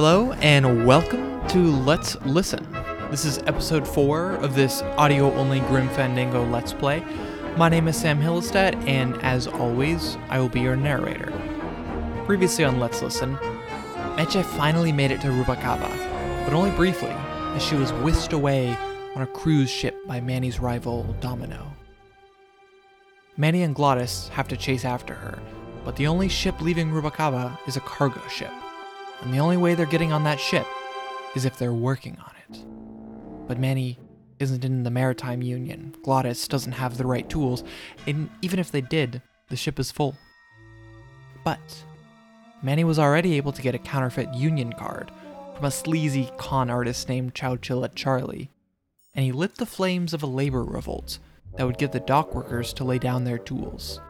Hello and welcome to Let's Listen. This is episode 4 of this audio only Grim Fandango Let's Play. My name is Sam Hillestad, and as always, I will be your narrator. Previously on Let's Listen, Meche finally made it to Rubacava, but only briefly, as she was whisked away on a cruise ship by Manny's rival, Domino. Manny and Glottis have to chase after her, but the only ship leaving Rubacava is a cargo ship, and the only way they're getting on that ship is if they're working on it. But Manny isn't in the Maritime Union, Glottis doesn't have the right tools, and even if they did, the ship is full. But Manny was already able to get a counterfeit Union card from a sleazy con artist named Chowchilla Charlie, and he lit the flames of a labor revolt that would get the dock workers to lay down their tools.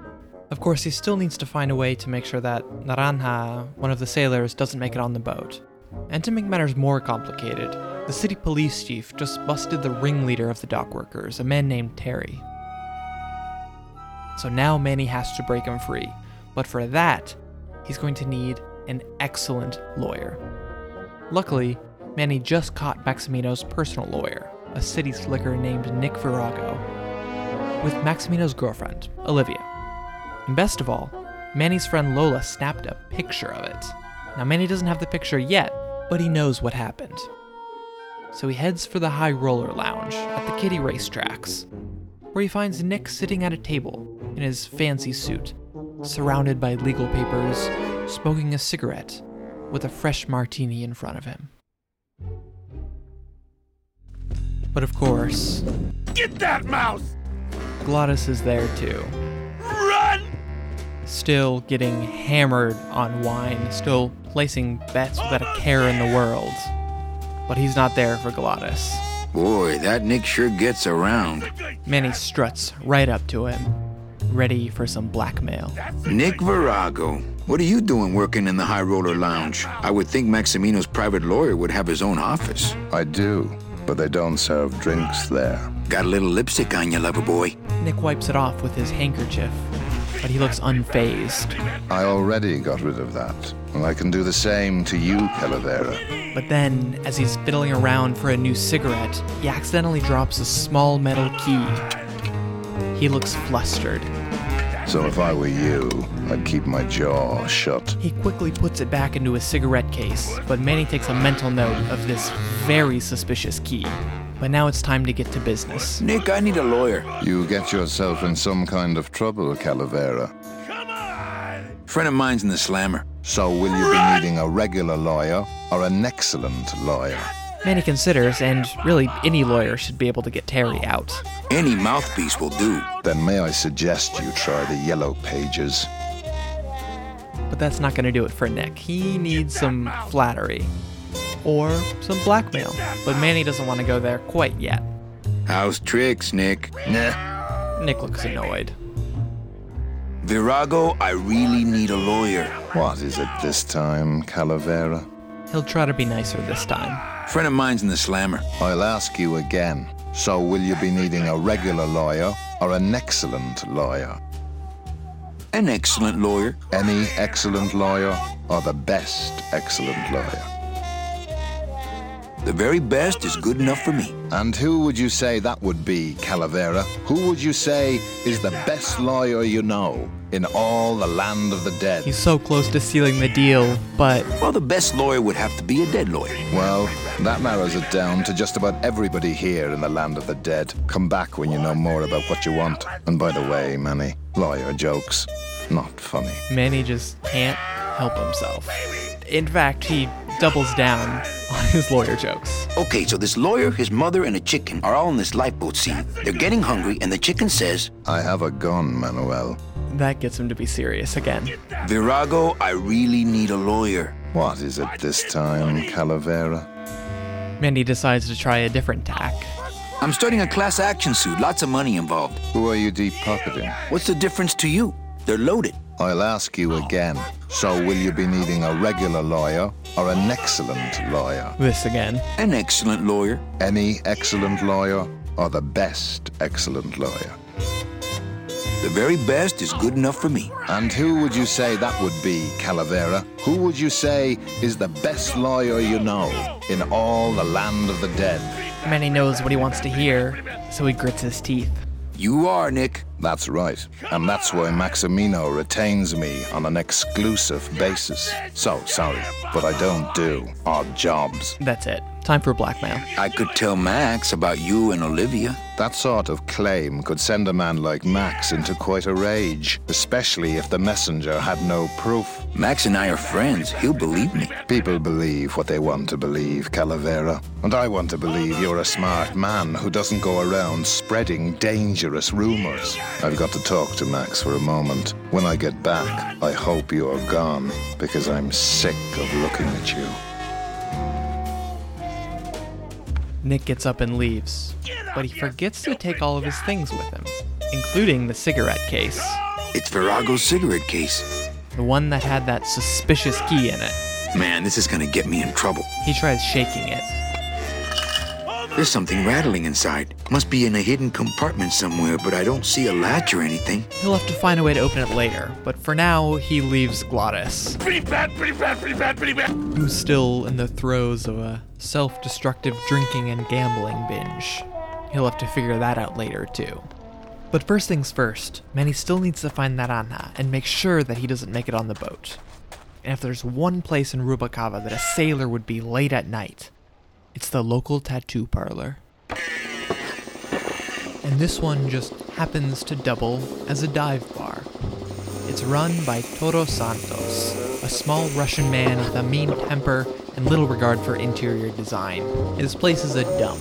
Of course, he still needs to find a way to make sure that Naranja, one of the sailors, doesn't make it on the boat. And to make matters more complicated, the city police chief just busted the ringleader of the dock workers, a man named Terry. So now Manny has to break him free, but for that, he's going to need an excellent lawyer. Luckily, Manny just caught Maximino's personal lawyer, a city slicker named Nick Virago, with Maximino's girlfriend, Olivia. And best of all, Manny's friend Lola snapped a picture of it. Now, Manny doesn't have the picture yet, but he knows what happened. So he heads for the High Roller Lounge at the Kitty racetracks, where he finds Nick sitting at a table in his fancy suit, surrounded by legal papers, smoking a cigarette with a fresh martini in front of him. But of course, Get that mouse! Glottis is there too. Run! Still getting hammered on wine, still placing bets without a care in the world. But he's not there for Glottis. Boy, that Nick sure gets around. Manny struts right up to him, ready for some blackmail. Nick Virago, what are you doing working in the High Roller Lounge? I would think Maximino's private lawyer would have his own office. I do, but they don't serve drinks there. Got a little lipstick on you, lover boy. Nick wipes it off with his handkerchief, but he looks unfazed. I already got rid of that, and I can do the same to you, Calavera. But then, as he's fiddling around for a new cigarette, he accidentally drops a small metal key. He looks flustered. So if I were you, I'd keep my jaw shut. He quickly puts it back into his cigarette case, but Manny takes a mental note of this very suspicious key. But now it's time to get to business. Nick, I need a lawyer. You get yourself in some kind of trouble, Calavera. Come on! Friend of mine's in the slammer. So will you be needing a regular lawyer or an excellent lawyer? Manny considers, and really any lawyer should be able to get Terry out. Any mouthpiece will do. Then may I suggest you try the yellow pages? But that's not going to do it for Nick. He needs some flattery. Or some blackmail. But Manny doesn't want to go there quite yet. How's tricks, Nick? Nah. Nick looks annoyed. Virago, I really need a lawyer. What is it this time, Calavera? He'll try to be nicer this time. Friend of mine's in the slammer. I'll ask you again. So will you be needing a regular lawyer or an excellent lawyer? An excellent lawyer. Any excellent lawyer or the best excellent lawyer? The very best is good enough for me. And who would you say that would be, Calavera? Who would you say is the best lawyer you know in all the land of the dead? He's so close to sealing the deal, but Well, the best lawyer would have to be a dead lawyer. Well, that narrows it down to just about everybody here in the land of the dead. Come back when you know more about what you want. And by the way, Manny, lawyer jokes, not funny. Manny just can't help himself. In fact, he doubles down on his lawyer jokes. Okay, so this lawyer, his mother, and a chicken are all in this lifeboat scene. They're getting hungry, and the chicken says, I have a gun, Manuel. That gets him to be serious again. Virago, I really need a lawyer. What is it this time, Calavera? Manny decides to try a different tack. I'm starting a class action suit, lots of money involved. Who are you deep pocketing? What's the difference to you? They're loaded. I'll ask you again. So will you be needing a regular lawyer or an excellent lawyer? This again. An excellent lawyer. Any excellent lawyer or the best excellent lawyer? The The very best is good enough for me. And who would you say that would be, Calavera? Who would you say is the best lawyer you know in all the land of the dead? Manny knows what he wants to hear, so he grits his teeth. You are, Nick. That's right. And that's why Maximino retains me on an exclusive basis. So sorry, but I don't do odd jobs. That's it. Time for blackmail. I could tell Max about you and Olivia. That sort of claim could send a man like Max into quite a rage, especially if the messenger had no proof. Max and I are friends. He'll believe me. People believe what they want to believe, Calavera. And I want to believe you're a smart man who doesn't go around spreading dangerous rumors. I've got to talk to Max for a moment. When I get back, I hope you're gone, because I'm sick of looking at you. Nick gets up and leaves, but he forgets to take all of his things with him, including the cigarette case, It's Virago's cigarette case. the one that had that suspicious key in it. Man, this is gonna get me in trouble. He tries shaking it. There's something rattling inside. Must be in a hidden compartment somewhere, but I don't see a latch or anything. He'll have to find a way to open it later, but for now, he leaves Glottis, Pretty bad, pretty bad, pretty bad, pretty bad. who's still in the throes of a self destructive drinking and gambling binge. He'll have to figure that out later, too. But first things first, Manny still needs to find Naranja and make sure that he doesn't make it on the boat. And if there's one place in Rubacava that a sailor would be late at night, it's the local tattoo parlor. And this one just happens to double as a dive bar. It's run by Toto Santos, a small Russian man with a mean temper and little regard for interior design. His place is a dump,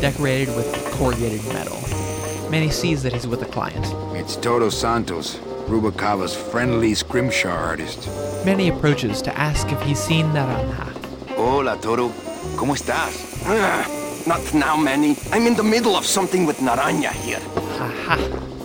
decorated with corrugated metal. Manny sees that he's with a client. It's Toto Santos, Rubacava's friendly scrimshaw artist. Manny approaches to ask if he's seen Naranja. Hola, Toto. ¿Cómo estás? Ah. Not now, Manny. I'm in the middle of something with Naranja here. Haha,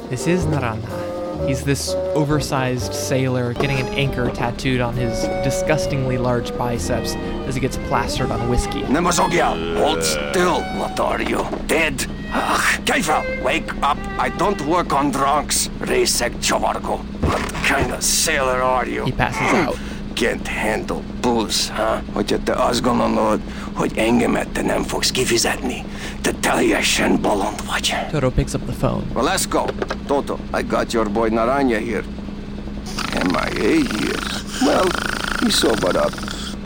this is Naranja. He's this oversized sailor getting an anchor tattooed on his disgustingly large biceps as he gets plastered on whiskey. Nemazogia, hold still. What are you? Dead? Ugh, Keifer, wake up. I don't work on drunks. Resek Chovarko. What kind of sailor are you? He passes out. Can't handle booze, huh? Hogy te azt gondolod, hogy engemet nem fogsz kifizetni? Te teljesen bolond vagy. Toto picks up the phone. Well, let's go. Toto, I got your boy Naranja here. MIA here. Well, he sobered up.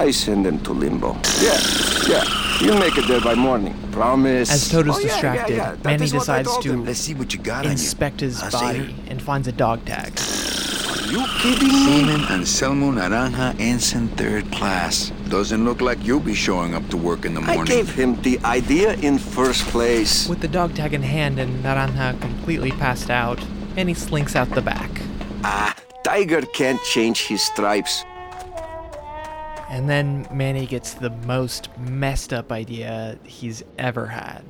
I send him to limbo. Yeah, yeah. You'll make it there by morning. Promise. As Toto's Oh, yeah, yeah, distracted, yeah. That Manny is what I decides to him. Let's see what you got on you. inspect his body and finds a dog tag. You kidding me? Seaman Anselmo Naranja, ensign third class. Doesn't look like you'll be showing up to work in the morning. I morning. gave him the idea in first place. With the dog tag in hand and Naranja completely passed out, Manny slinks out the back. Ah, Tiger can't change his stripes. And then Manny gets the most messed up idea he's ever had.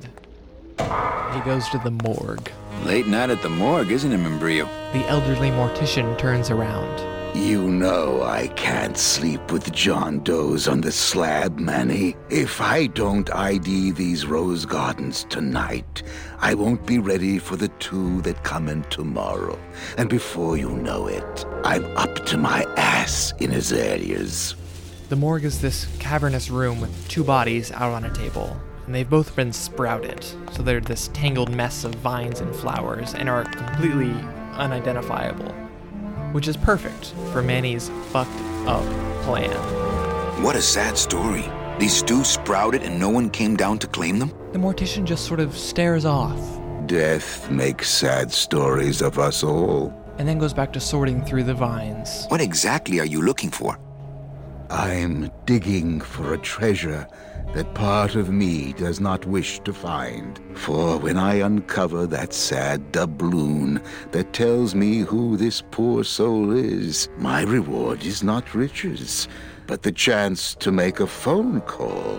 He goes to the morgue. Late night at the morgue, isn't it, Membrillo? The elderly mortician turns around. You know I can't sleep with John Doe's on the slab, Manny. If I don't ID these rose gardens tonight, I won't be ready for the two that come in tomorrow. And before you know it, I'm up to my ass in azaleas. The morgue is this cavernous room with two bodies out on a table, and they've both been sprouted, so they're this tangled mess of vines and flowers and are completely unidentifiable. Which is perfect for Manny's fucked up plan. What a sad story. These stews sprouted and no one came down to claim them? The mortician just sort of stares off, Death makes sad stories of us all. and then goes back to sorting through the vines. What exactly are you looking for? I'm digging for a treasure that part of me does not wish to find. For when I uncover that sad doubloon that tells me who this poor soul is, my reward is not riches, but the chance to make a phone call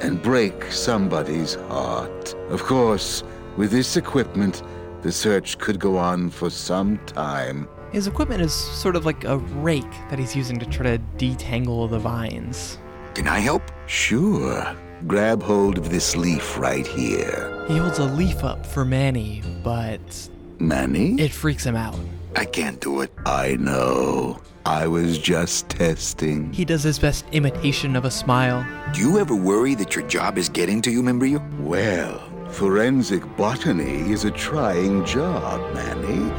and break somebody's heart. Of course, with this equipment, the search could go on for some time. His equipment is sort of like a rake that he's using to try to detangle the vines. Can I help? Sure. Grab hold of this leaf right here. He holds a leaf up for Manny, but Manny? It freaks him out. I can't do it. I know. I was just testing. He does his best imitation of a smile. Do you ever worry that your job is getting to you, Membrillo? Well, forensic botany is a trying job, Manny.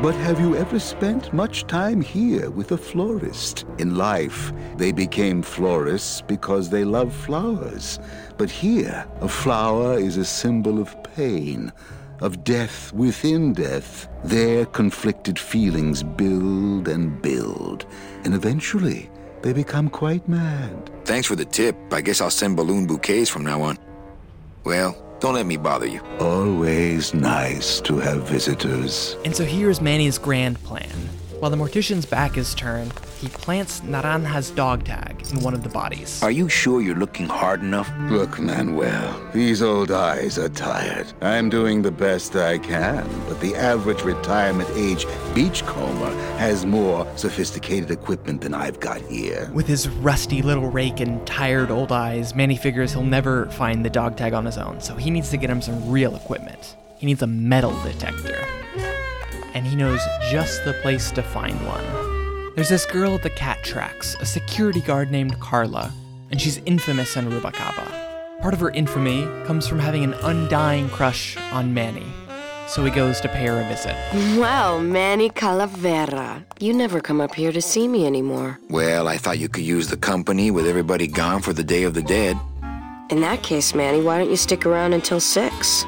But have you ever spent much time here with a florist? In life, they became florists because they love flowers. But here, a flower is a symbol of pain, of death within death. Their conflicted feelings build and build, and eventually, they become quite mad. Thanks for the tip. I guess I'll send balloon bouquets from now on. Well, don't let me bother you. Always nice to have visitors. And so here's Manny's grand plan. While the mortician's back is turned, he plants Naranja's dog tag in one of the bodies. Are you sure you're looking hard enough? Look, Manuel, these old eyes are tired. I'm doing the best I can, but the average retirement age beachcomber has more sophisticated equipment than I've got here. With his rusty little rake and tired old eyes, Manny figures he'll never find the dog tag on his own, so he needs to get him some real equipment. He needs a metal detector. And he knows just the place to find one. There's this girl at the cat tracks, a security guard named Carla, and she's infamous in Rubacava. Part of her infamy comes from having an undying crush on Manny, so he goes to pay her a visit. Well, Manny Calavera, you never come up here to see me anymore. Well, I thought you could use the company with everybody gone for the Day of the Dead. In that case, Manny, why don't you stick around until six?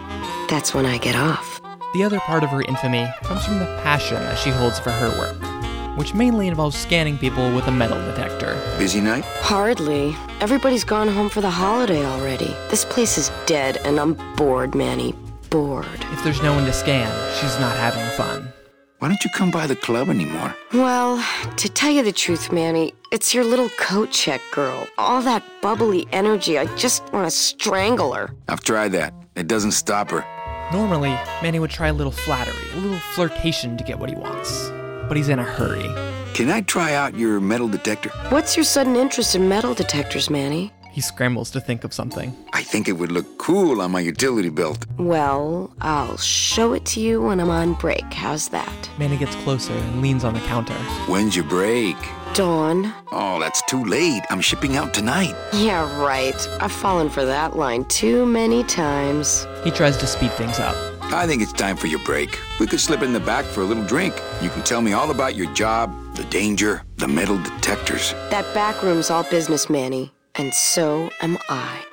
That's when I get off. The other part of her infamy comes from the passion that she holds for her work, which mainly involves scanning people with a metal detector. Busy night? Hardly. Everybody's gone home for the holiday already. This place is dead, and I'm bored, Manny. Bored. If there's no one to scan, she's not having fun. Why don't you come by the club anymore? Well, to tell you the truth, Manny, it's your little coat check girl. All that bubbly energy, I just want to strangle her. I've tried that. It doesn't stop her. Normally, Manny would try a little flattery, a little flirtation to get what he wants. But he's in a hurry. Can I try out your metal detector? What's your sudden interest in metal detectors, Manny? He scrambles to think of something. I think it would look cool on my utility belt. Well, I'll show it to you when I'm on break. How's that? Manny gets closer and leans on the counter. When's your break? Dawn? Oh, that's too late. I'm shipping out tonight. Yeah, right. I've fallen for that line too many times. He tries to speed things up. I think it's time for your break. We could slip in the back for a little drink. You can tell me all about your job, the danger, the metal detectors. That back room's all business, Manny. And so am I.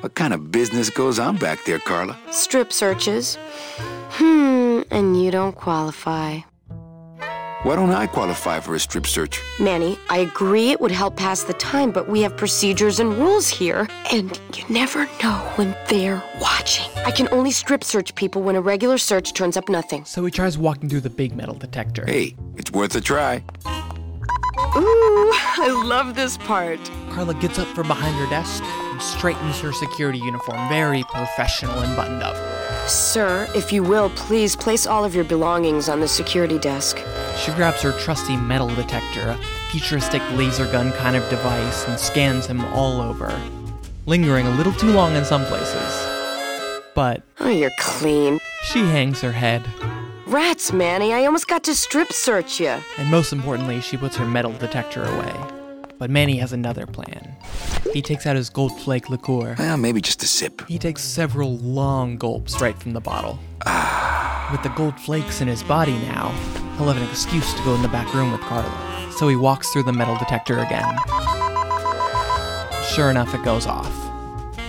What kind of business goes on back there, Carla? Strip searches. Hmm, and you don't qualify. Why don't I qualify for a strip search? Manny, I agree it would help pass the time, but we have procedures and rules here, and you never know when they're watching. I can only strip search people when a regular search turns up nothing. So he tries walking through the big metal detector. Hey, it's worth a try. Ooh, I love this part. Carla gets up from behind her desk and straightens her security uniform, very professional and buttoned up. Sir, if you will, please place all of your belongings on the security desk. She grabs her trusty metal detector, a futuristic laser gun kind of device, and scans him all over, lingering a little too long in some places. But Oh, you're clean. she hangs her head, Rats, Manny, I almost got to strip search you. and most importantly, she puts her metal detector away. But Manny has another plan. He takes out his gold flake liqueur. Well, maybe just a sip. He takes several long gulps right from the bottle. Ah. With the gold flakes in his body now, he'll have an excuse to go in the back room with Carla. So he walks through the metal detector again. Sure enough, it goes off.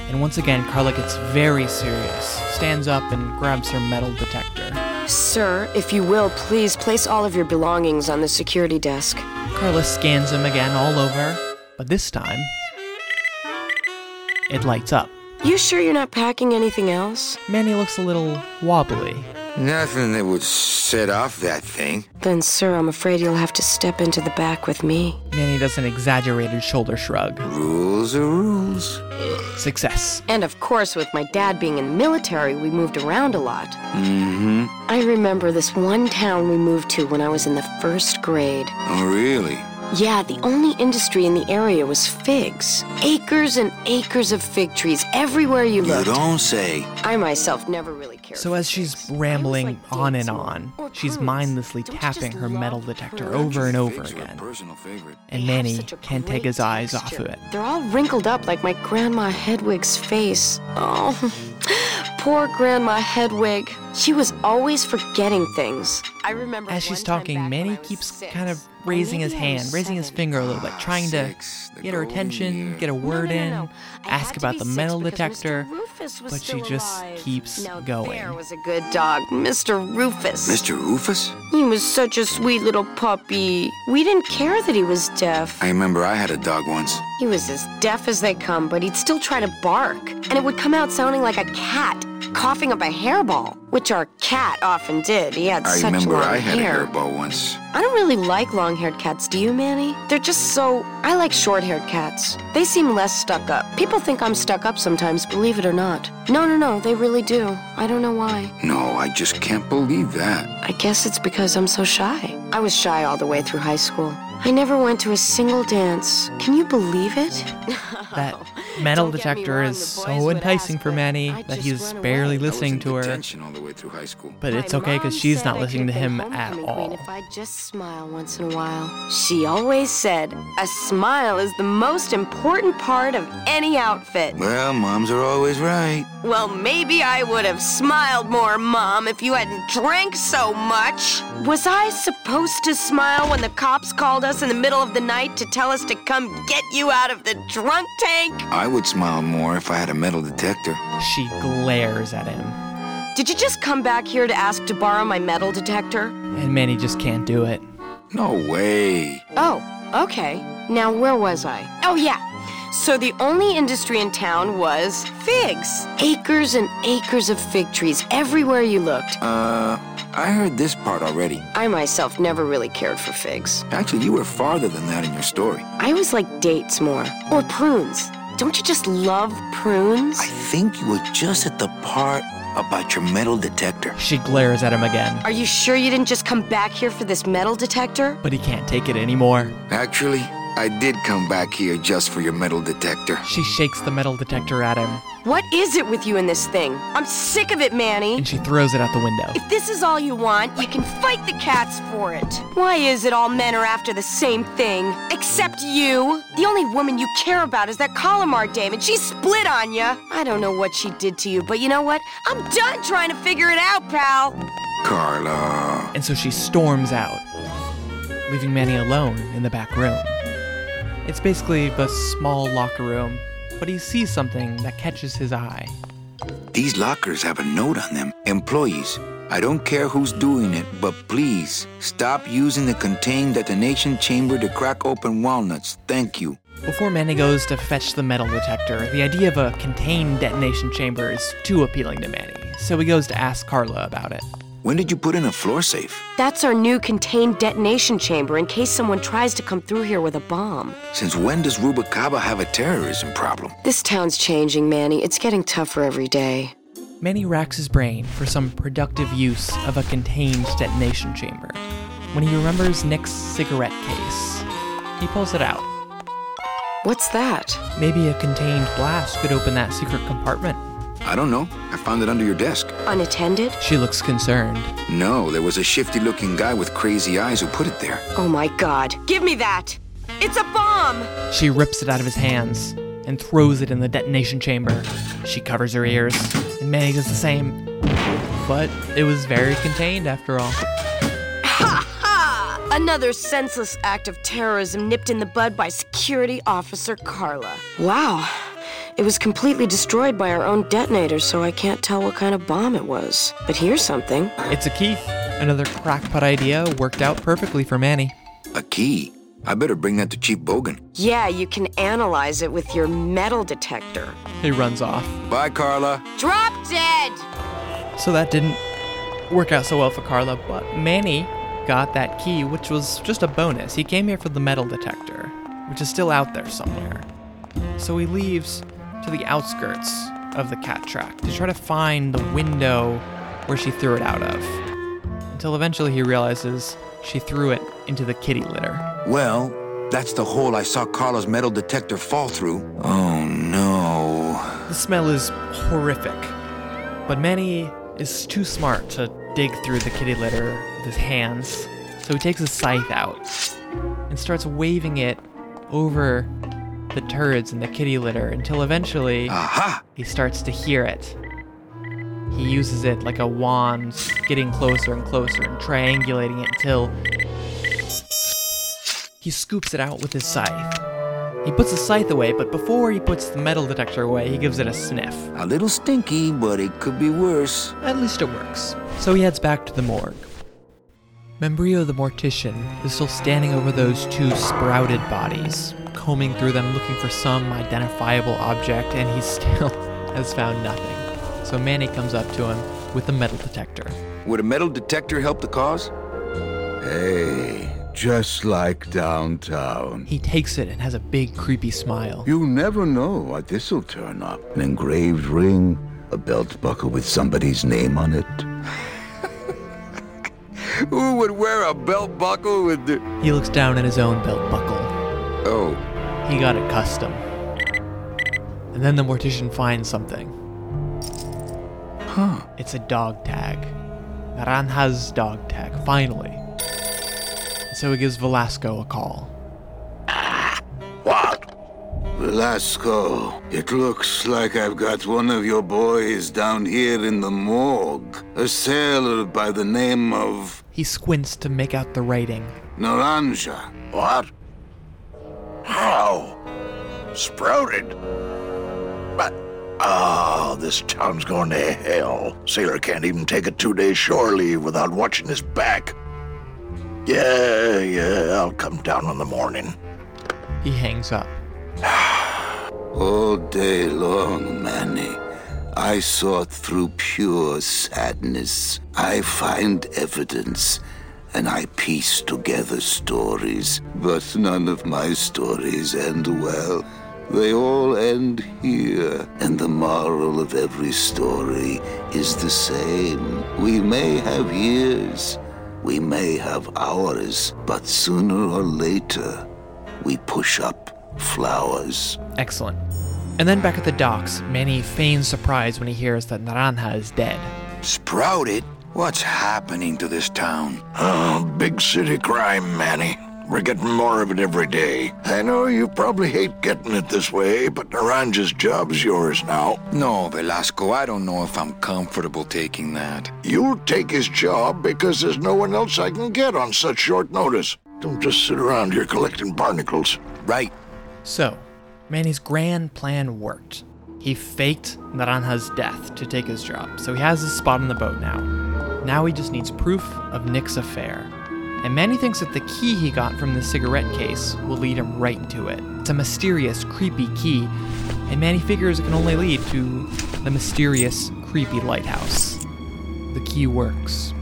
And once again, Carla gets very serious, stands up and grabs her metal detector. Sir, if you will, please place all of your belongings on the security desk. Carla scans him again all over, but this time, it lights up. You sure you're not packing anything else? Manny looks a little wobbly. Nothing that would set off that thing. Then, sir, I'm afraid you'll have to step into the back with me. Manny does an exaggerated shoulder shrug. Rules are rules. Success. And of course, with my dad being in the military, we moved around a lot. Mm-hmm. I remember this one town we moved to when I was in the first grade. Oh, really? Yeah, the only industry in the area was figs. Acres and acres of fig trees everywhere you You looked. don't say. I myself never really cared. So as she's figs. Rambling like on and on, she's mindlessly Don't tapping her metal detector prunes? over and over Figs are a again. And They have Manny can't take great his eyes off of it. They're all wrinkled up like my grandma Hedwig's face. Oh, poor grandma Hedwig. She was always forgetting things. I remember As she's talking, Manny keeps six. kind of raising his maybe I was hand, raising his finger a little bit, trying to Six, get her attention, year. get a word no, no, in, no. I ask about the metal detector, Rufus was but she just alive. keeps now, going. There was a good dog, Mr. Rufus. Mr. Rufus? He was such a sweet little puppy. We didn't care that he was deaf. I remember I had a dog once. He was as deaf as they come, but he'd still try to bark. And it would come out sounding like a cat coughing up a hairball, which our cat often did. He had I such remember long I had hair. a hairball once. I don't really like long haired cats, do you, Manny? They're just so. I like short haired cats. They seem less stuck up. People think I'm stuck up sometimes, believe it or not. No, no, no, they really do. I don't know why. No, I just can't believe that. I guess it's because I'm so shy. I was shy all the way through high school. I never went to a single dance. Can you believe it? That metal Don't detector wrong, is so enticing ask, for Manny that he's barely away. Listening to her. all the way through high school. But it's okay because she's not listening to him at homecoming queen all. If I just smile once in a while. She always said, a smile is the most important part of any outfit. Well, moms are always right. Well, maybe I would have smiled more, Mom, if you hadn't drank so much. Was I supposed to smile when the cops called us in the middle of the night to tell us to come get you out of the drunk tank? I would smile more if I had a metal detector. She glares at him, Did you just come back here to ask to borrow my metal detector? and Manny just can't do it. No way. Oh, okay. Now, where was I? Oh, yeah. So the only industry in town was figs. Acres and acres of fig trees everywhere you looked. Uh, I heard this part already. I myself never really cared for figs. Actually, you were farther than that in your story. I was like dates more. Or prunes. Don't you just love prunes? I think you were just at the part about your metal detector. She glares at him again, Are you sure you didn't just come back here for this metal detector? but he can't take it anymore. Actually, I did come back here just for your metal detector. She shakes the metal detector at him, What is it with you and this thing? I'm sick of it, Manny. and she throws it out the window. If this is all you want, you can fight the cats for it. Why is it all men are after the same thing? Except you. The only woman you care about is that Colomar dame, and she split on you. I don't know what she did to you, but you know what? I'm done trying to figure it out, pal. Carla. And so she storms out, leaving Manny alone in the back room. It's basically a small locker room, but he sees something that catches his eye. These lockers have a note on them. Employees, I don't care who's doing it, but please stop using the contained detonation chamber to crack open walnuts. Thank you. Before Manny goes to fetch the metal detector, the idea of a contained detonation chamber is too appealing to Manny, so he goes to ask Carla about it. When did you put in a floor safe? That's our new contained detonation chamber in case someone tries to come through here with a bomb. Since when does Rubacava have a terrorism problem? This town's changing, Manny. It's getting tougher every day. Manny racks his brain for some productive use of a contained detonation chamber. When he remembers Nick's cigarette case, he pulls it out. What's that? Maybe a contained blast could open that secret compartment. I don't know. I found it under your desk. Unattended? She looks concerned. No, there was a shifty looking guy with crazy eyes who put it there. Oh my god. Give me that! It's a bomb! She rips it out of his hands and throws it in the detonation chamber. She covers her ears, and Manny does the same. But it was very contained after all. Ha ha! Another senseless act of terrorism nipped in the bud by Security Officer Carla. Wow. It was completely destroyed by our own detonator, so I can't tell what kind of bomb it was. But here's something. It's a key. Another crackpot idea worked out perfectly for Manny. A key. I better bring that to Chief Bogen. Yeah, you can analyze it with your metal detector. He runs off. Bye, Carla. Drop dead! So that didn't work out so well for Carla, but Manny got that key, which was just a bonus. He came here for the metal detector, which is still out there somewhere. So he leaves to the outskirts of the cat track to try to find the window where she threw it out of. Until eventually he realizes she threw it into the kitty litter. Well, That's the hole I saw Carla's metal detector fall through. Oh no. The smell is horrific, but Manny is too smart to dig through the kitty litter with his hands, so he takes his scythe out and starts waving it over the turds and the kitty litter until eventually Aha! he starts to hear it. He uses it like a wand, getting closer and closer and triangulating it until he scoops it out with his scythe. He puts the scythe away, but before he puts the metal detector away, he gives it a sniff. A little stinky, but it could be worse. At least it works. So he heads back to the morgue. Membrillo the mortician is still standing over those two sprouted bodies, combing through them looking for some identifiable object, and he still has found nothing. So Manny comes up to him with a metal detector. Would a metal detector help the cause? Hey, just like downtown. He takes it and has a big, creepy smile. You never know what this'll turn up. An engraved ring, a belt buckle with somebody's name on it. Who would wear a belt buckle with the. He looks down at his own belt buckle. Oh, He got it custom. And then the mortician finds something. huh. It's a dog tag. Naranja's dog tag, finally. So he gives Velasco a call. What? Velasco, it looks like I've got one of your boys down here in the morgue. A sailor by the name of He squints to make out the writing. Naranja. What? How? Sprouted? But. Oh, this town's going to hell. Sailor can't even take a two day shore leave without watching his back. Yeah, yeah, I'll come down in the morning. He hangs up. All day long, Manny, I sought through pure sadness. I find evidence, and I piece together stories. But none of my stories end well. They all end here, and the moral of every story is the same. We may have years, we may have hours, but sooner or later, we push up flowers. Excellent. And then back at the docks, Manny feigns surprise when he hears that Naranja is dead. Sprouted? What's happening to this town? Oh, big city crime, Manny. We're getting more of it every day. I know you probably hate getting it this way, but Naranja's job's yours now. No, Velasco, I don't know if I'm comfortable taking that. You'll take his job because there's no one else I can get on such short notice. Don't just sit around here collecting barnacles. Right. So, Manny's grand plan worked. He faked Naranja's death to take his job, so he has his spot on the boat now. Now he just needs proof of Nick's affair. And Manny thinks that the key he got from the cigarette case will lead him right to it. It's a mysterious, creepy key, and Manny figures it can only lead to the mysterious, creepy lighthouse. The key works.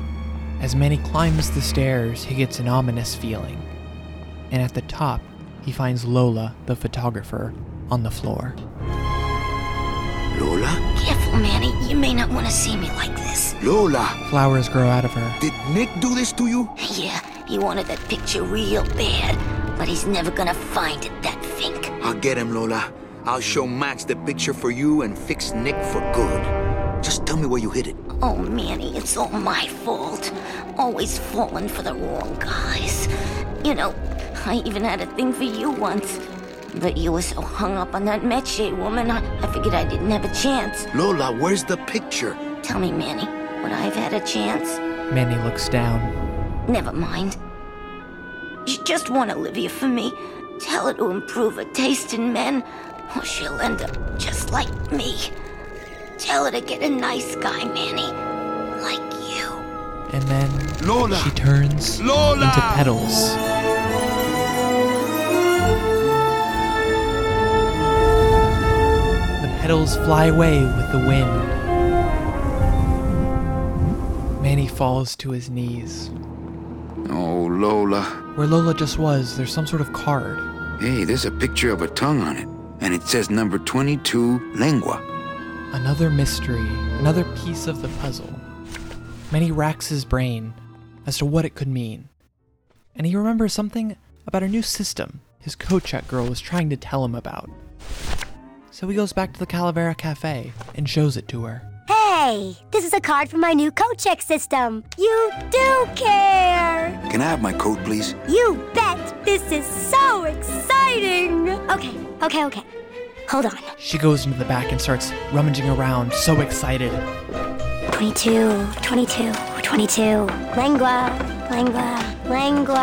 As Manny climbs the stairs, he gets an ominous feeling. And at the top, he finds Lola, the photographer, on the floor. Lola? Careful, Manny. You may not want to see me like this. Lola! Flowers grow out of her. Did Nick do this to you? Yeah, he wanted that picture real bad, but he's never gonna find it, that fink. I'll get him, Lola. I'll show Max the picture for you and fix Nick for good. Just tell me where you hid it. Oh, Manny, it's all my fault. Always falling for the wrong guys. You know, I even had a thing for you once. But you were so hung up on that Meche woman, I, I figured I didn't have a chance. Lola, where's the picture? Tell me, Manny, would I have had a chance? Manny looks down. Never mind. You just want Olivia for me. Tell her to improve her taste in men, or she'll end up just like me. Tell her to get a nice guy, Manny. Like you. And then Lola! she turns Lola! into petals. Petals fly away with the wind. Manny falls to his knees. Oh, Lola. Where Lola just was, there's some sort of card. Hey, there's a picture of a tongue on it. And it says number 22, lengua. Another mystery, another piece of the puzzle. Manny racks his brain as to what it could mean. And he remembers something about a new system his check girl was trying to tell him about. So he goes back to the Calavera Cafe and shows it to her. Hey, this is a card from my new coat check system. You do care. Can I have my coat, please? You bet. This is so exciting. Okay, okay, okay. Hold on. She goes into the back and starts rummaging around, so excited. 22, 22, 22. Lengua, lengua, lengua.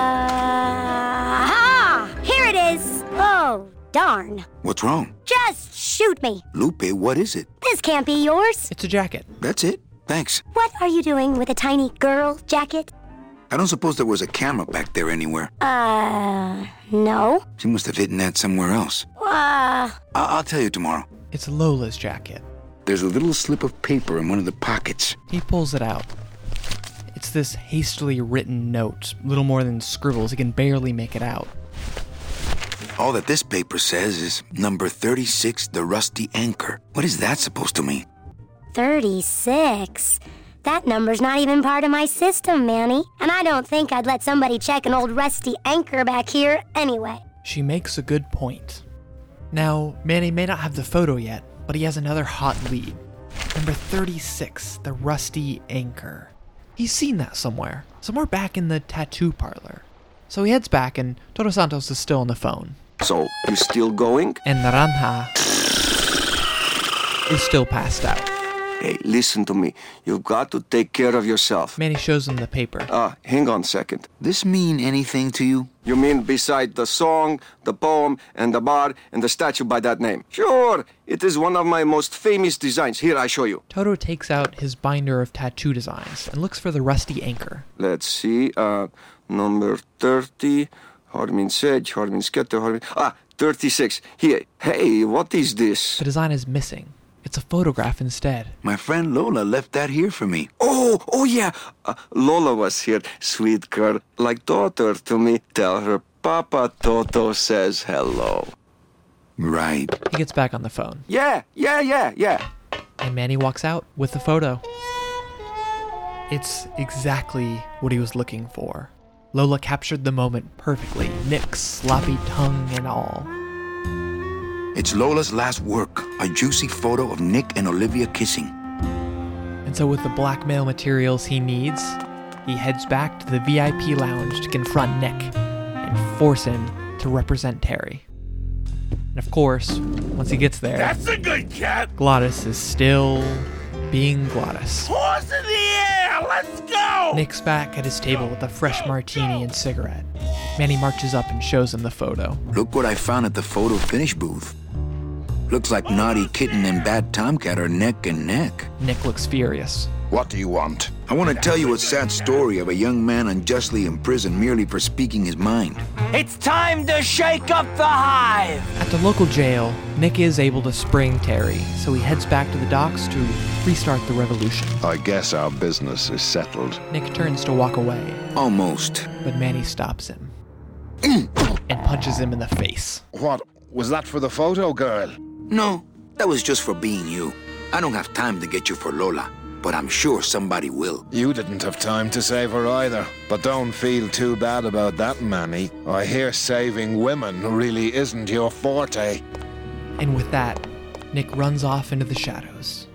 Aha! Here it is. Oh, darn. What's wrong? Just shoot me. Lupe, what is it? This can't be yours. It's a jacket. That's it. Thanks. What are you doing with a tiny girl jacket? I don't suppose there was a camera back there anywhere. Uh, no. She must have hidden that somewhere else. Uh, I- I'll tell you tomorrow. It's Lola's jacket. There's a little slip of paper in one of the pockets. He pulls it out. It's this hastily written note, little more than scribbles. He can barely make it out. All that this paper says is number 36, the rusty anchor. What is that supposed to mean? 36. That number's not even part of my system, Manny. And I don't think I'd let somebody check an old rusty anchor back here anyway. She makes a good point. Now, Manny may not have the photo yet, but he has another hot lead. Number 36, the rusty anchor. He's seen that somewhere, somewhere back in the tattoo parlor. So he heads back, and Toto Santos is still on the phone. So, you still going? And Naranja is still passed out. Hey, listen to me. You've got to take care of yourself. Manny shows him the paper. Ah, hang on a second. This mean anything to you? You mean beside the song, the poem, and the bar, and the statue by that name? Sure, it is one of my most famous designs. Here, I show you. Toto takes out his binder of tattoo designs and looks for the rusty anchor. Let's see. Uh, number 30. Harmin Sedge, Harmin Sketter, Harmin. Ah, 36. Here. Hey, what is this? The design is missing. It's a photograph instead. My friend Lola left that here for me. Oh, oh yeah. Uh, Lola was here. Sweet girl. Like daughter to me. Tell her Papa Toto says hello. Right. He gets back on the phone, Yeah, yeah, yeah, yeah. and Manny walks out with the photo. It's exactly what he was looking for. Lola captured the moment perfectly, Nick's sloppy tongue and all. It's Lola's last work, a juicy photo of Nick and Olivia kissing. And so, with the blackmail materials he needs, he heads back to the VIP lounge to confront Nick and force him to represent Terry. And of course, once he gets there, That's a good cat. Glottis is still being Glottis. Horse in the air. Let's go. Nick's back at his table with a fresh martini and cigarette. Manny marches up and shows him the photo. Look what I found at the photo finish booth. Looks like Naughty Kitten and Bad Tomcat are neck and neck. Nick looks furious. What do you want? I want to tell you a sad story of a young man unjustly imprisoned merely for speaking his mind. It's time to shake up the hive! At the local jail, Nick is able to spring Terry, so he heads back to the docks to restart the revolution. I guess our business is settled. Nick turns to walk away, Almost. but Manny stops him and punches him in the face. What? Was that for the photo girl? No, that was just for being you. I don't have time to get you for Lola, but I'm sure somebody will. You didn't have time to save her either. But don't feel too bad about that, Manny. I hear saving women really isn't your forte. And with that, Nick runs off into the shadows.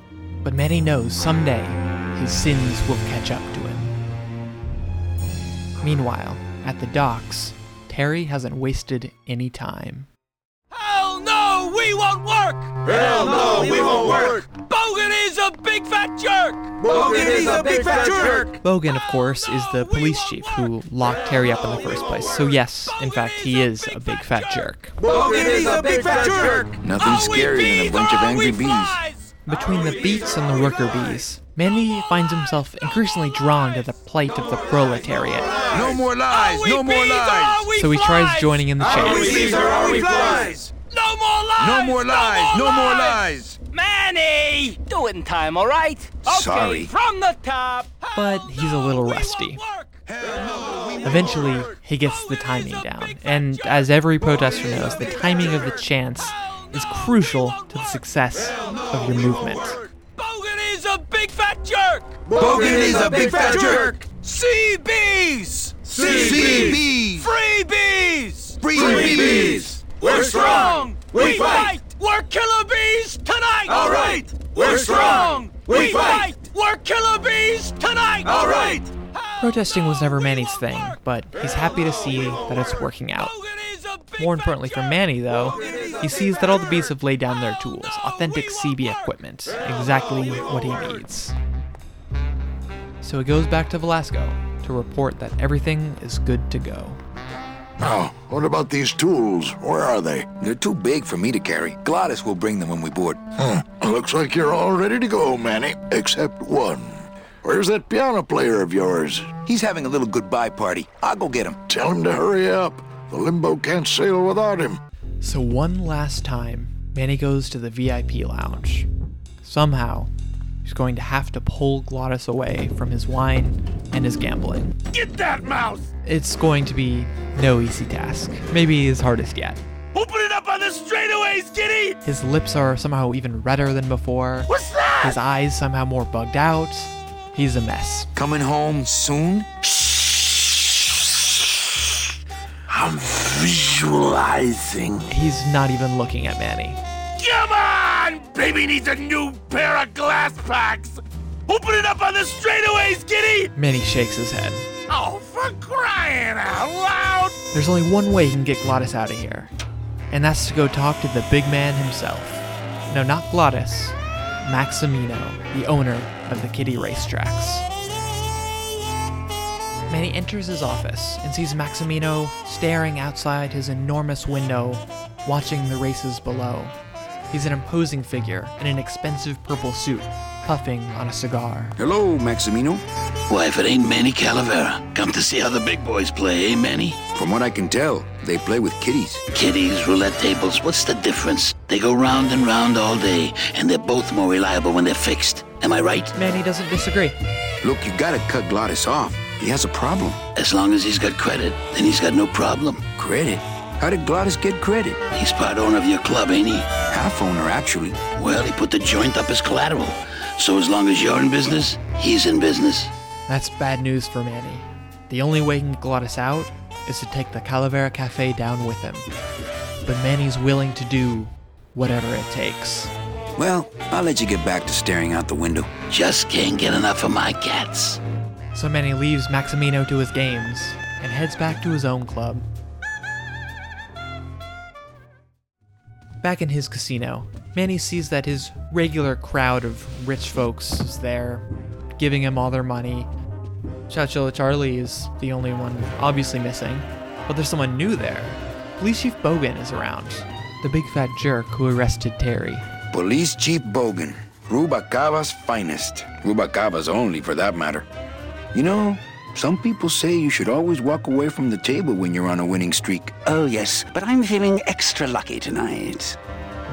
But Manny knows someday his sins will catch up to him. Meanwhile, at the docks, Terry hasn't wasted any time. Hell no, we won't work! Hell no, we won't work. Bogen is a big fat jerk! Bogen is a big fat jerk. Bogen, of course, is the police chief who locked Terry up in the first place. So, yes, in fact, he is a big fat jerk. Bogen is a big fat jerk. Nothing Are we scarier than a bunch of angry bees. Between the beats and the worker bees, Manny finds himself increasingly drawn to the plight of the proletariat. No more lies, no more lies. are we So he tries joining in the Are we chase. bees or are we flies? No more lies! No more lies, no more lies. Manny! Do it in time, all right? Okay, Sorry. from the top. But he's a little rusty. Eventually, he gets the timing down, and as every protester knows, the timing of the chants is crucial to the success of your movement. Bogen is a big fat jerk! Bogen is a big fat jerk. CBs! CBs. Freebies! Freebies. Bees! We're strong! We fight! We're killer bees tonight! All right! We're strong! We fight! We're killer bees tonight! All right! Protesting was never Manny's thing, but he's happy to see that it's working out. More importantly for Manny, though, he sees that all the bees have laid down their oh, tools, authentic CB equipment, exactly what he needs. So he goes back to Velasco to report that everything is good to go. Now, what about these tools? Where are they? They're too big for me to carry. Glottis will bring them when we board. Huh. Looks like you're all ready to go, Manny. Except one. Where's that piano player of yours? He's having a little goodbye party. I'll go get him. Tell him to hurry up. The limbo can't sail without him. So one last time, Manny goes to the VIP lounge. Somehow, he's going to have to pull Glottis away from his wine and his gambling. Get that mouse! It's going to be no easy task, maybe his hardest yet. Open it up on the straightaways, kitty! His lips are somehow even redder than before. What's that? His eyes somehow more bugged out. He's a mess. Coming home soon? I'm visualizing. He's not even looking at Manny. Come on! Baby needs a new pair of glass packs! Open it up on the straightaways, kitty! Manny shakes his head. Oh, for crying out loud! There's only one way he can get Glottis out of here, and that's to go talk to the big man himself. No, not Glottis, Maximino, the owner of the Kitty Racetracks. Manny enters his office and sees Maximino staring outside his enormous window, watching the races below. He's an imposing figure in an expensive purple suit, puffing on a cigar. Hello, Maximino. Why, if it ain't Manny Calavera, come to see how the big boys play, eh, Manny? From what I can tell, they play with kitties. Kitties, roulette tables, what's the difference? They go round and round all day, and they're both more reliable when they're fixed. Am I right? Manny doesn't disagree. Look, you gotta cut Glottis off. He has a problem. As long as he's got credit, then he's got no problem. Credit? How did Glottis get credit? He's part owner of your club, ain't he? Half owner, actually. Well, he put the joint up as collateral. So as long as you're in business, he's in business. That's bad news for Manny. The only way he can get Glottis out is to take the Calavera Cafe down with him. But Manny's willing to do whatever it takes. Well, I'll let you get back to staring out the window. Just can't get enough of my cats. So Manny leaves Maximino to his games and heads back to his own club. Back in his casino, Manny sees that his regular crowd of rich folks is there, giving him all their money. Chowchilla Charlie is the only one obviously missing, but there's someone new there. Police Chief Bogen is around, the big fat jerk who arrested Terry. Police Chief Bogen, Rubacava's finest. Rubacava's only, for that matter. You know, some people say you should always walk away from the table when you're on a winning streak. Oh, yes, but I'm feeling extra lucky tonight.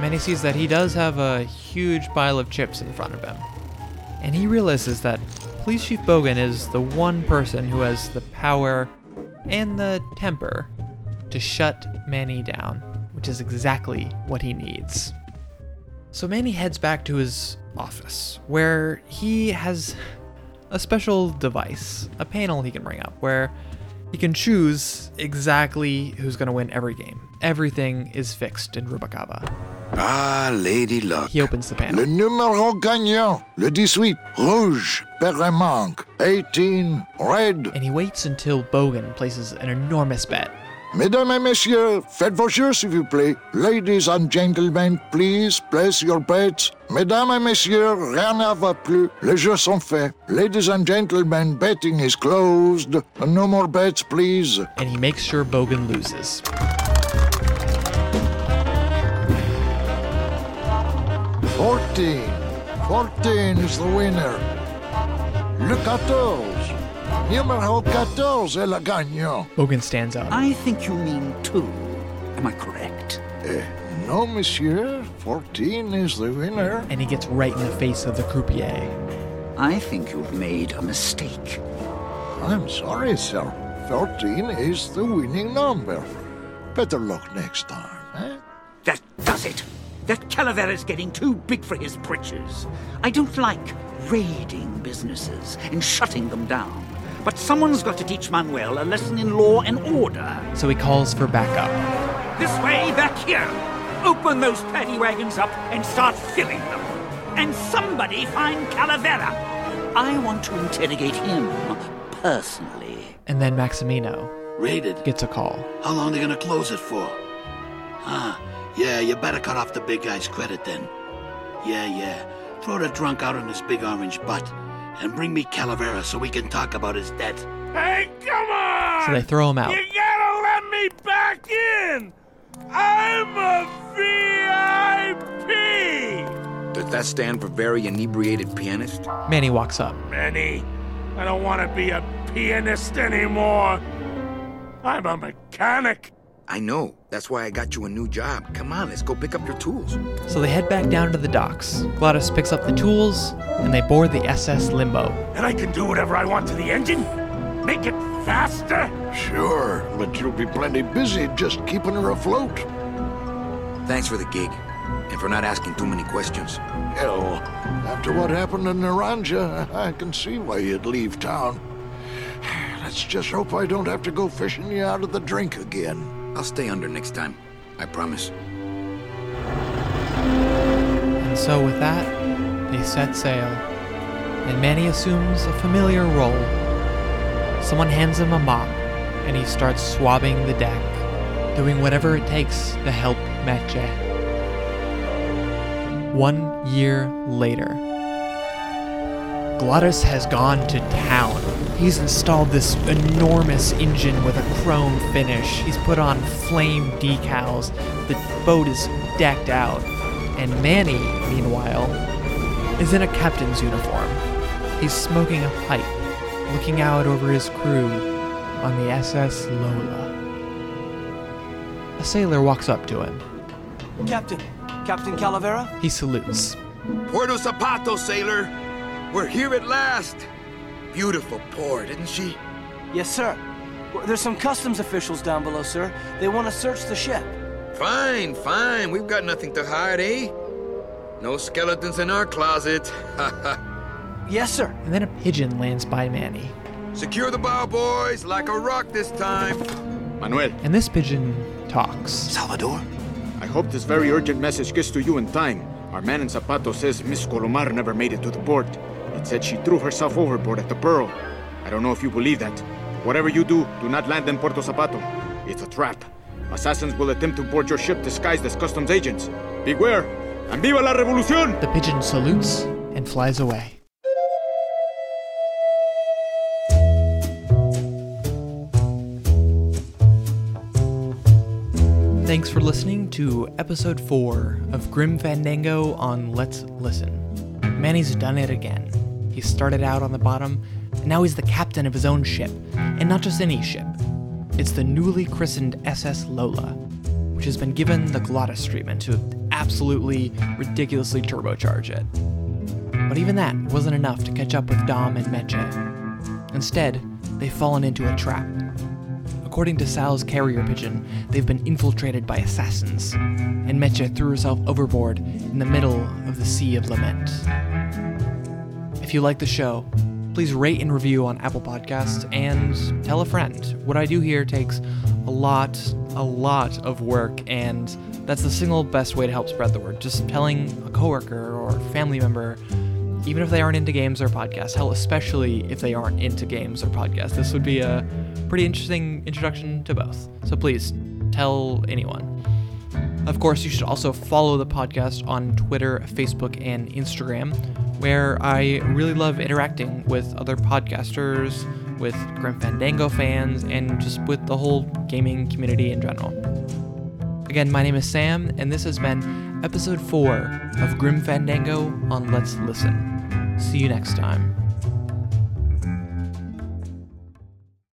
Manny sees that he does have a huge pile of chips in front of him. And he realizes that Police Chief Bogan is the one person who has the power and the temper to shut Manny down, which is exactly what he needs. So Manny heads back to his office, where he has a special device, a panel he can bring up, where he can choose exactly who's going to win every game. Everything is fixed in Rubacava. Ah, Lady Luck. He opens the panel. Le numéro gagnant, le 18, rouge, Perremanque, 18, red. And he waits until Bogen places an enormous bet. Mesdames et messieurs, faites vos jeux s'il vous plaît. Ladies and gentlemen, please place your bets. Mesdames et messieurs, rien ne va plus. Les jeux sont faits. Ladies and gentlemen, betting is closed. No more bets, please. And he makes sure Bogen loses. 14. 14 is the winner. Le 14. Numéro 14 est le gagnant. Bogen stands up. I think you mean two. Am I correct? Eh, no, monsieur. 14 is the winner. And he gets right in the face of the croupier. I think you've made a mistake. I'm sorry, sir. 14 is the winning number. Better luck next time, eh? That does it. That Calavera's getting too big for his britches. I don't like raiding businesses and shutting them down. But someone's got to teach Manuel a lesson in law and order. So he calls for backup. This way, back here. Open those paddy wagons up and start filling them. And somebody find Calavera. I want to interrogate him personally. And then Maximino Raided. gets a call. How long are they gonna close it for? Ah, yeah, you better cut off the big guy's credit then. Yeah, yeah. Throw the drunk out on his big orange butt. And bring me Calavera so we can talk about his debt. Hey, come on! So they throw him out. You gotta let me back in! I'm a VIP! Does that stand for very inebriated pianist? Manny walks up. Manny, I don't want to be a pianist anymore. I'm a mechanic. I know. That's why I got you a new job. Come on, let's go pick up your tools. So they head back down to the docks. Glottis picks up the tools, and they board the SS Limbo. And I can do whatever I want to the engine? Make it faster? Sure, but you'll be plenty busy just keeping her afloat. Thanks for the gig. And for not asking too many questions. Hell, after what happened in Naranja, I can see why you'd leave town. Let's just hope I don't have to go fishing you out of the drink again. I'll stay under next time. I promise. And so with that, they set sail. And Manny assumes a familiar role. Someone hands him a mop, and he starts swabbing the deck, doing whatever it takes to help Meche. One year later, Glottis has gone to town. He's installed this enormous engine with a chrome finish. He's put on flame decals. The boat is decked out. And Manny, meanwhile, is in a captain's uniform. He's smoking a pipe, looking out over his crew on the SS Lola. A sailor walks up to him. Captain, Captain Calavera? He salutes. Puerto Zapato, sailor. We're here at last. Beautiful port, isn't she? Yes, sir. There's some customs officials down below, sir. They want to search the ship. Fine, fine. We've got nothing to hide, eh? No skeletons in our closet. yes, sir. And then a pigeon lands by Manny. Secure the bow, boys, like a rock this time. Manuel. And this pigeon talks. Salvador? I hope this very urgent message gets to you in time. Our man in Zapato says Miss Colomar never made it to the port. Said she threw herself overboard at the Pearl. I don't know if you believe that. Whatever you do, do not land in Puerto Zapato. It's a trap. Assassins will attempt to board your ship disguised as customs agents. Beware! And viva la revolucion! The pigeon salutes and flies away. Thanks for listening to episode 4 of Grim Fandango on Let's Listen. Manny's done it again. He started out on the bottom, and now he's the captain of his own ship, and not just any ship. It's the newly christened SS Lola, which has been given the Glottis treatment to absolutely ridiculously turbocharge it. But even that wasn't enough to catch up with Dom and Meche. Instead, they've fallen into a trap. According to Sal's carrier pigeon, they've been infiltrated by assassins, and Meche threw herself overboard in the middle of the Sea of Lament. If you like the show, please rate and review on Apple Podcasts and tell a friend. What I do here takes a lot, a lot of work, and that's the single best way to help spread the word. Just telling a coworker or family member, even if they aren't into games or podcasts, hell, especially if they aren't into games or podcasts, this would be a pretty interesting introduction to both. So please tell anyone. Of course, you should also follow the podcast on Twitter, Facebook, and Instagram, where I really love interacting with other podcasters, with Grim Fandango fans, and just with the whole gaming community in general. Again, my name is Sam, and this has been episode 4 of Grim Fandango on Let's Listen. See you next time.